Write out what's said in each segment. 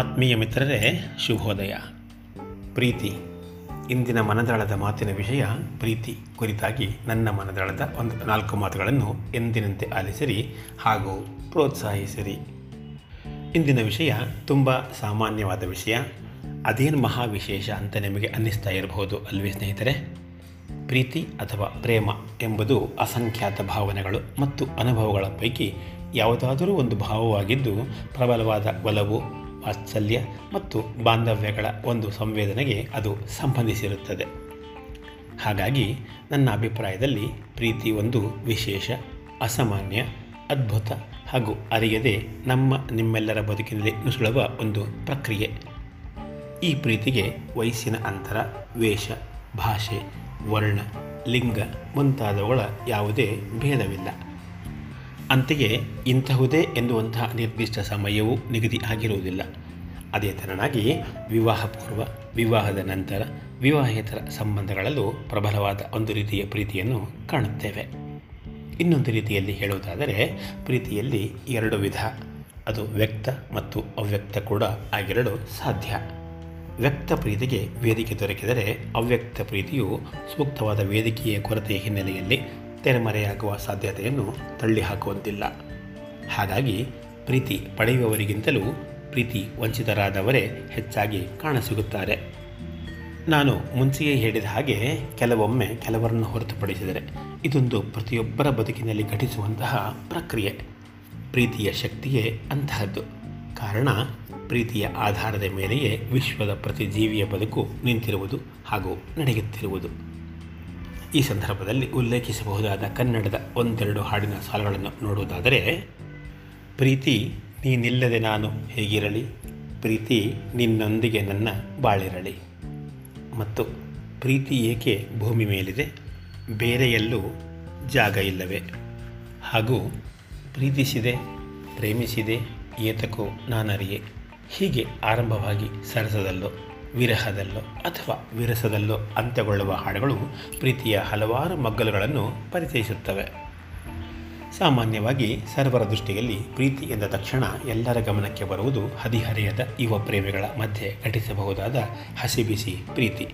ಆತ್ಮೀಯ ಮಿತ್ರರೇ, ಶುಭೋದಯ. ಪ್ರೀತಿ. ಇಂದಿನ ಮನದಳದ ಮಾತಿನ ವಿಷಯ ಪ್ರೀತಿ ಕುರಿತಾಗಿ ನನ್ನ ಮನದಳದ ಒಂದು ನಾಲ್ಕು ಮಾತುಗಳನ್ನು ಎಂದಿನಂತೆ ಆಲಿಸಿರಿ ಹಾಗೂ ಪ್ರೋತ್ಸಾಹಿಸಿರಿ. ಇಂದಿನ ವಿಷಯ ತುಂಬ ಸಾಮಾನ್ಯವಾದ ವಿಷಯ. ಅದೇನು ಮಹಾವಿಶೇಷ ಅಂತ ನಿಮಗೆ ಅನ್ನಿಸ್ತಾ ಇರಬಹುದು ಅಲ್ವೇ ಸ್ನೇಹಿತರೆ? ಪ್ರೀತಿ ಅಥವಾ ಪ್ರೇಮ ಎಂಬುದು ಅಸಂಖ್ಯಾತ ಭಾವನೆಗಳು ಮತ್ತು ಅನುಭವಗಳ ಪೈಕಿ ಯಾವುದಾದರೂ ಒಂದು ಭಾವವಾಗಿದ್ದು ಪ್ರಬಲವಾದ ಒಲವು ವಾತ್ಸಲ್ಯ ಮತ್ತು ಬಾಂಧವ್ಯಗಳ ಒಂದು ಸಂವೇದನೆಗೆ ಅದು ಸಂಬಂಧಿಸಿರುತ್ತದೆ. ಹಾಗಾಗಿ ನನ್ನ ಅಭಿಪ್ರಾಯದಲ್ಲಿ ಪ್ರೀತಿ ಒಂದು ವಿಶೇಷ, ಅಸಾಮಾನ್ಯ, ಅದ್ಭುತ ಹಾಗೂ ಅರಿಯದೆ ನಮ್ಮ ನಿಮ್ಮೆಲ್ಲರ ಬದುಕಿನಲ್ಲಿ ನುಸುಳುವ ಒಂದು ಪ್ರಕ್ರಿಯೆ. ಈ ಪ್ರೀತಿಗೆ ವಯಸ್ಸಿನ ಅಂತರ, ವೇಷ, ಭಾಷೆ, ವರ್ಣ, ಲಿಂಗ ಮುಂತಾದವುಗಳ ಯಾವುದೇ ಭೇದವಿಲ್ಲ. ಅಂತೆಯೇ ಇಂತಹುದೇ ಎನ್ನುವಂತಹ ನಿರ್ದಿಷ್ಟ ಸಮಯವೂ ನಿಗದಿ ಆಗಿರುವುದಿಲ್ಲ. ಅದೇ ತರನಾಗಿ ವಿವಾಹ ಪೂರ್ವ ವಿವಾಹದ ನಂತರ ವಿವಾಹೇತರ ಸಂಬಂಧಗಳಲ್ಲೂ ಪ್ರಬಲವಾದ ಒಂದು ರೀತಿಯ ಪ್ರೀತಿಯನ್ನು ಕಾಣುತ್ತೇವೆ. ಇನ್ನೊಂದು ರೀತಿಯಲ್ಲಿ ಹೇಳುವುದಾದರೆ, ಪ್ರೀತಿಯಲ್ಲಿ ಎರಡು ವಿಧ, ಅದು ವ್ಯಕ್ತ ಮತ್ತು ಅವ್ಯಕ್ತ ಕೂಡ ಆಗಿರಲು ಸಾಧ್ಯ. ವ್ಯಕ್ತ ಪ್ರೀತಿಗೆ ವೇದಿಕೆ ದೊರಕಿದರೆ ಅವ್ಯಕ್ತ ಪ್ರೀತಿಯು ಸೂಕ್ತವಾದ ವೇದಿಕೆಯ ಕೊರತೆಯ ಹಿನ್ನೆಲೆಯಲ್ಲಿ ತೆರೆಮರೆಯಾಗುವ ಸಾಧ್ಯತೆಯನ್ನು ತಳ್ಳಿಹಾಕುವಂತಿಲ್ಲ. ಹಾಗಾಗಿ ಪ್ರೀತಿ ಪಡೆಯುವವರಿಗಿಂತಲೂ ಪ್ರೀತಿ ವಂಚಿತರಾದವರೇ ಹೆಚ್ಚಾಗಿ ಕಾಣಸಿಗುತ್ತಾರೆ. ನಾನು ಮುಂಚೆಯೇ ಹೇಳಿದ ಹಾಗೆ ಕೆಲವೊಮ್ಮೆ ಕೆಲವರನ್ನು ಹೊರತುಪಡಿಸಿದರೆ ಇದೊಂದು ಪ್ರತಿಯೊಬ್ಬರ ಬದುಕಿನಲ್ಲಿ ಘಟಿಸುವಂತಹ ಪ್ರಕ್ರಿಯೆ. ಪ್ರೀತಿಯ ಶಕ್ತಿಯೇ ಅಂತಹದ್ದು ಕಾರಣ ಪ್ರೀತಿಯ ಆಧಾರದ ಮೇಲೆಯೇ ವಿಶ್ವದ ಪ್ರತಿ ಜೀವಿಯ ಬದುಕು ನಿಂತಿರುವುದು ಹಾಗೂ ನಡೆಯುತ್ತಿರುವುದು. ಈ ಸಂದರ್ಭದಲ್ಲಿ ಉಲ್ಲೇಖಿಸಬಹುದಾದ ಕನ್ನಡದ ಒಂದೆರಡು ಹಾಡಿನ ಸಾಲುಗಳನ್ನು ನೋಡುವುದಾದರೆ, ಪ್ರೀತಿ ನೀನಿಲ್ಲದೆ ನಾನು ಹೇಗಿರಲಿ? ಪ್ರೀತಿ ನಿನ್ನೊಂದಿಗೆ ನನ್ನ ಬಾಳಿರಲಿ. ಮತ್ತು ಪ್ರೀತಿ ಏಕೆ ಭೂಮಿ ಮೇಲಿದೆ? ಬೇರೆಯಲ್ಲೂ ಜಾಗ ಇಲ್ಲವೇ? ಹಾಗೂ ಪ್ರೀತಿಸಿದೆ, ಪ್ರೇಮಿಸಿದೆ ಏತಕೋ ನಾನರಿಯೆ? ಹೀಗೆ ಆರಂಭವಾಗಿ ಸರಸದಲ್ಲೋ ವಿರಹದಲ್ಲೋ ಅಥವಾ ವಿರಸದಲ್ಲೋ ಅಂತ್ಯಗೊಳ್ಳುವ ಹಾಡುಗಳು ಪ್ರೀತಿಯ ಹಲವಾರು ಮಗ್ಗಲುಗಳನ್ನು ಪರಿಚಯಿಸುತ್ತವೆ. ಸಾಮಾನ್ಯವಾಗಿ ಸರ್ವರ ದೃಷ್ಟಿಯಲ್ಲಿ ಪ್ರೀತಿ ಎಂದ ತಕ್ಷಣ ಎಲ್ಲರ ಗಮನಕ್ಕೆ ಬರುವುದು ಹದಿಹರೆಯದ ಯುವ ಪ್ರೇಮಿಗಳ ಮಧ್ಯೆ ಘಟಿಸಬಹುದಾದ ಹಸಿಬಿಸಿ ಪ್ರೀತಿ.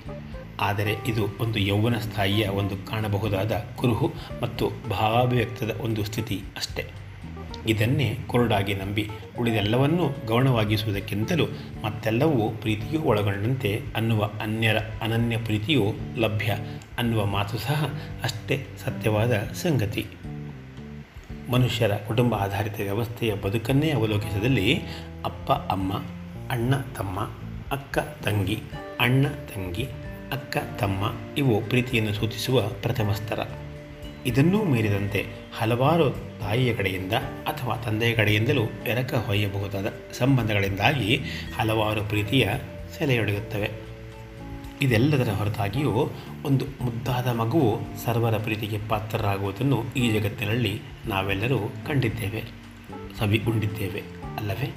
ಆದರೆ ಇದು ಒಂದು ಯೌವನ ಸ್ಥಾಯಿಯ ಒಂದು ಕಾಣಬಹುದಾದ ಕುರುಹು ಮತ್ತು ಭಾವಾಭಿವ್ಯಕ್ತದ ಒಂದು ಸ್ಥಿತಿ ಅಷ್ಟೇ. ಇದನ್ನೇ ಕುರುಡಾಗಿ ನಂಬಿ ಉಳಿದೆಲ್ಲವನ್ನೂ ಗೌಣವಾಗಿಸುವುದಕ್ಕಿಂತಲೂ ಮತ್ತೆಲ್ಲವೂ ಪ್ರೀತಿಯೂ ಒಳಗೊಂಡಂತೆ ಅನ್ನುವ ಅನ್ಯರ ಅನನ್ಯ ಪ್ರೀತಿಯೂ ಲಭ್ಯ ಅನ್ನುವ ಮಾತು ಸಹ ಅಷ್ಟೇ ಸತ್ಯವಾದ ಸಂಗತಿ. ಮನುಷ್ಯರ ಕುಟುಂಬ ಆಧಾರಿತ ವ್ಯವಸ್ಥೆಯ ಬದುಕನ್ನೇ ಅವಲೋಕಿಸಿದಲ್ಲಿ ಅಪ್ಪ, ಅಮ್ಮ, ಅಣ್ಣ, ತಮ್ಮ, ಅಕ್ಕ, ತಂಗಿ, ಅಣ್ಣ, ತಂಗಿ, ಅಕ್ಕ, ತಮ್ಮ ಇವು ಪ್ರೀತಿಯನ್ನು ಸೂಚಿಸುವ ಪ್ರಥಮ ಸ್ತರ. ಇದನ್ನೂ ಮೀರಿದಂತೆ ಹಲವಾರು ತಾಯಿಯ ಕಡೆಯಿಂದ ಅಥವಾ ತಂದೆಯ ಕಡೆಯಿಂದಲೂ ಎರಕ ಹೊಯ್ಯಬಹುದಾದ ಸಂಬಂಧಗಳಿಂದಾಗಿ ಹಲವಾರು ಪ್ರೀತಿಯ ಸೆಲೆಯೊಡೆಯುತ್ತವೆ. ಇದೆಲ್ಲದರ ಹೊರತಾಗಿಯೂ ಒಂದು ಮುದ್ದಾದ ಮಗುವು ಸರ್ವರ ಪ್ರೀತಿಗೆ ಪಾತ್ರರಾಗುವುದನ್ನು ಈ ಜಗತ್ತಿನಲ್ಲಿ ನಾವೆಲ್ಲರೂ ಕಂಡಿದ್ದೇವೆ ಸವಿ ಉಂಡಿದ್ದೇವೆ ಅಲ್ಲವೇ?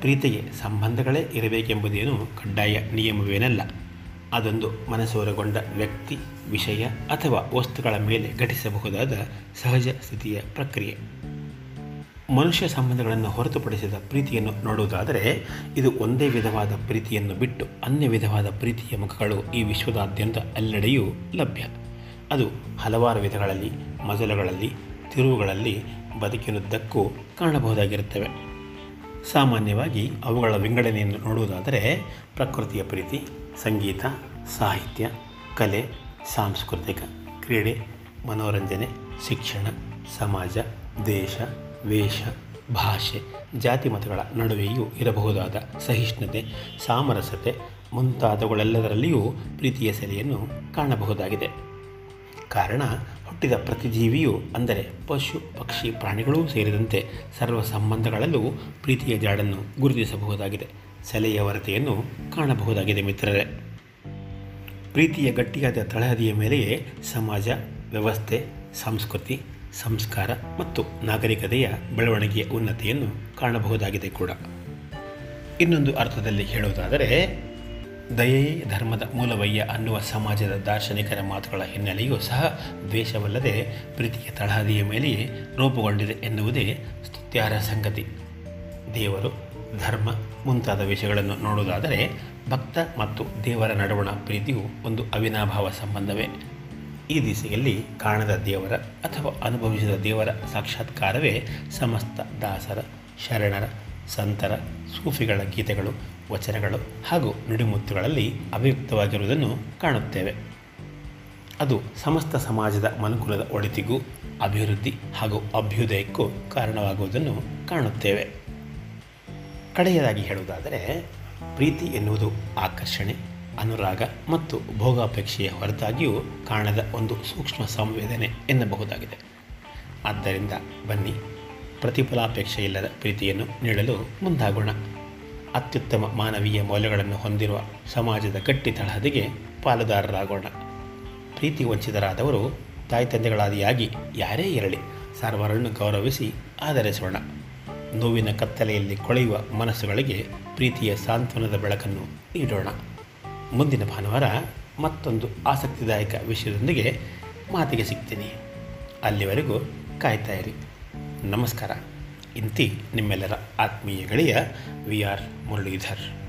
ಪ್ರೀತಿಗೆ ಸಂಬಂಧಗಳೇ ಇರಬೇಕೆಂಬುದೇನು ಕಡ್ಡಾಯ ನಿಯಮವೇನಲ್ಲ. ಅದೊಂದು ಮನಸೂರಗೊಂಡ ವ್ಯಕ್ತಿ, ವಿಷಯ ಅಥವಾ ವಸ್ತುಗಳ ಮೇಲೆ ಘಟಿಸಬಹುದಾದ ಸಹಜ ಸ್ಥಿತಿಯ ಪ್ರಕ್ರಿಯೆ. ಮನುಷ್ಯ ಸಂಬಂಧಗಳನ್ನು ಹೊರತುಪಡಿಸಿದ ಪ್ರೀತಿಯನ್ನು ನೋಡುವುದಾದರೆ, ಇದು ಒಂದೇ ವಿಧವಾದ ಪ್ರೀತಿಯನ್ನು ಬಿಟ್ಟು ಅನ್ಯ ವಿಧವಾದ ಪ್ರೀತಿಯ ಮುಖಗಳು ಈ ವಿಶ್ವದಾದ್ಯಂತ ಎಲ್ಲೆಡೆಯೂ ಲಭ್ಯ. ಅದು ಹಲವಾರು ವಿಧಗಳಲ್ಲಿ, ಮಜಲುಗಳಲ್ಲಿ, ತಿರುವುಗಳಲ್ಲಿ ಬದುಕಿನುದ್ದಕ್ಕೂ ಕಾಣಬಹುದಾಗಿರುತ್ತವೆ. ಸಾಮಾನ್ಯವಾಗಿ ಅವುಗಳ ವಿಂಗಡಣೆಯನ್ನು ನೋಡುವುದಾದರೆ, ಪ್ರಕೃತಿಯ ಪ್ರೀತಿ ಸಂಗೀತ, ಸಾಹಿತ್ಯ, ಕಲೆ, ಸಾಂಸ್ಕೃತಿಕ ಕ್ರೀಡೆ, ಮನೋರಂಜನೆ, ಶಿಕ್ಷಣ, ಸಮಾಜ, ದೇಶ, ವೇಷ, ಭಾಷೆ, ಜಾತಿ ಮತಗಳ ನಡುವೆಯೂ ಇರಬಹುದಾದ ಸಹಿಷ್ಣುತೆ, ಸಾಮರಸ್ಯತೆ ಮುಂತಾದವುಗಳೆಲ್ಲದರಲ್ಲಿಯೂ ಪ್ರೀತಿಯ ಸೆಲೆಯನ್ನು ಕಾಣಬಹುದಾಗಿದೆ. ಕಾರಣ, ಹುಟ್ಟಿದ ಪ್ರತಿ ಜೀವಿಯು ಅಂದರೆ ಪಶು, ಪಕ್ಷಿ, ಪ್ರಾಣಿಗಳೂ ಸೇರಿದಂತೆ ಸರ್ವ ಸಂಬಂಧಗಳಲ್ಲೂ ಪ್ರೀತಿಯ ಜಾಡನ್ನು ಗುರುತಿಸಬಹುದಾಗಿದೆ. ಸೆಲೆಯ ವರತೆಯನ್ನು ಕಾಣಬಹುದಾಗಿದೆ ಮಿತ್ರರೇ. ಪ್ರೀತಿಯ ಗಟ್ಟಿಯಾದ ತಳಹದಿಯ ಮೇಲೆಯೇ ಸಮಾಜ, ವ್ಯವಸ್ಥೆ, ಸಂಸ್ಕೃತಿ, ಸಂಸ್ಕಾರ ಮತ್ತು ನಾಗರಿಕತೆಯ ಬೆಳವಣಿಗೆಯ ಉನ್ನತಿಯನ್ನು ಕಾಣಬಹುದಾಗಿದೆ ಕೂಡ. ಇನ್ನೊಂದು ಅರ್ಥದಲ್ಲಿ ಹೇಳುವುದಾದರೆ, ದಯೆಯೇ ಧರ್ಮದ ಮೂಲವಯ್ಯ ಅನ್ನುವ ಸಮಾಜದ ದಾರ್ಶನಿಕರ ಮಾತುಗಳ ಹಿನ್ನೆಲೆಯೂ ಸಹ ದ್ವೇಷವಲ್ಲದೆ ಪ್ರೀತಿಯ ತಳಹದಿಯ ಮೇಲೆಯೇ ರೂಪುಗೊಂಡಿದೆ ಎನ್ನುವುದೇ ಸ್ತುತ್ಯಾರ ಸಂಗತಿ. ದೇವರು ಧರ್ಮ ಮುಂತಾದ ವಿಷಯಗಳನ್ನು ನೋಡುವುದಾದರೆ ಭಕ್ತ ಮತ್ತು ದೇವರ ನಡುವಣ ಪ್ರೀತಿಯು ಒಂದು ಅವಿನಾಭಾವ ಸಂಬಂಧವೇ. ಈ ದಿಸೆಯಲ್ಲಿ ಕಾಣದ ದೇವರ ಅಥವಾ ಅನುಭವಿಸಿದ ದೇವರ ಸಾಕ್ಷಾತ್ಕಾರವೇ ಸಮಸ್ತ ದಾಸರ, ಶರಣರ, ಸಂತರ, ಸೂಫಿಗಳ ಗೀತೆಗಳು, ವಚನಗಳು ಹಾಗೂ ನುಡಿಮುತ್ತುಗಳಲ್ಲಿ ಅಭಿವ್ಯಕ್ತವಾಗಿರುವುದನ್ನು ಕಾಣುತ್ತೇವೆ. ಅದು ಸಮಸ್ತ ಸಮಾಜದ ಮನುಕುಲದ ಒಳಿತಿಗೂ, ಅಭಿವೃದ್ಧಿ ಹಾಗೂ ಅಭ್ಯುದಯಕ್ಕೂ ಕಾರಣವಾಗುವುದನ್ನು ಕಾಣುತ್ತೇವೆ. ಕಡೆಯದಾಗಿ ಹೇಳುವುದಾದರೆ, ಪ್ರೀತಿ ಎನ್ನುವುದು ಆಕರ್ಷಣೆ, ಅನುರಾಗ ಮತ್ತು ಭೋಗಾಪೇಕ್ಷೆಯ ಹೊರತಾಗಿಯೂ ಕಾಣದ ಒಂದು ಸೂಕ್ಷ್ಮ ಸಂವೇದನೆ ಎನ್ನಬಹುದಾಗಿದೆ. ಆದ್ದರಿಂದ ಬನ್ನಿ ಪ್ರತಿಫಲಾಪೇಕ್ಷೆ ಇಲ್ಲದ ಪ್ರೀತಿಯನ್ನು ನೀಡಲು ಮುಂದಾಗೋಣ. ಅತ್ಯುತ್ತಮ ಮಾನವೀಯ ಮೌಲ್ಯಗಳನ್ನು ಹೊಂದಿರುವ ಸಮಾಜದ ಗಟ್ಟಿ ತಳಹದಿಗೆ ಪಾಲುದಾರರಾಗೋಣ. ಪ್ರೀತಿ ವಂಚಿತರಾದವರು ತಾಯಿ ತಂದೆಗಳಾದಿಯಾಗಿ ಯಾರೇ ಇರಲಿ, ಸರ್ವರನ್ನು ಗೌರವಿಸಿ ಆಧರಿಸೋಣ. ನೋವಿನ ಕತ್ತಲೆಯಲ್ಲಿ ಕೊಳೆಯುವ ಮನಸ್ಸುಗಳಿಗೆ ಪ್ರೀತಿಯ ಸಾಂತ್ವನದ ಬೆಳಕನ್ನು ನೀಡೋಣ. ಮುಂದಿನ ಭಾನುವಾರ ಮತ್ತೊಂದು ಆಸಕ್ತಿದಾಯಕ ವಿಷಯದೊಂದಿಗೆ ಮಾತಿಗೆ ಸಿಗ್ತೀನಿ. ಅಲ್ಲಿವರೆಗೂ ಕಾಯ್ತಾ ಇರಿ. ನಮಸ್ಕಾರ. ಇಂತಿ ನಿಮ್ಮೆಲ್ಲರ ಆತ್ಮೀಯ ಗೆಳೆಯ ವಿ ಆರ್ ಮುರಳೀಧರ್.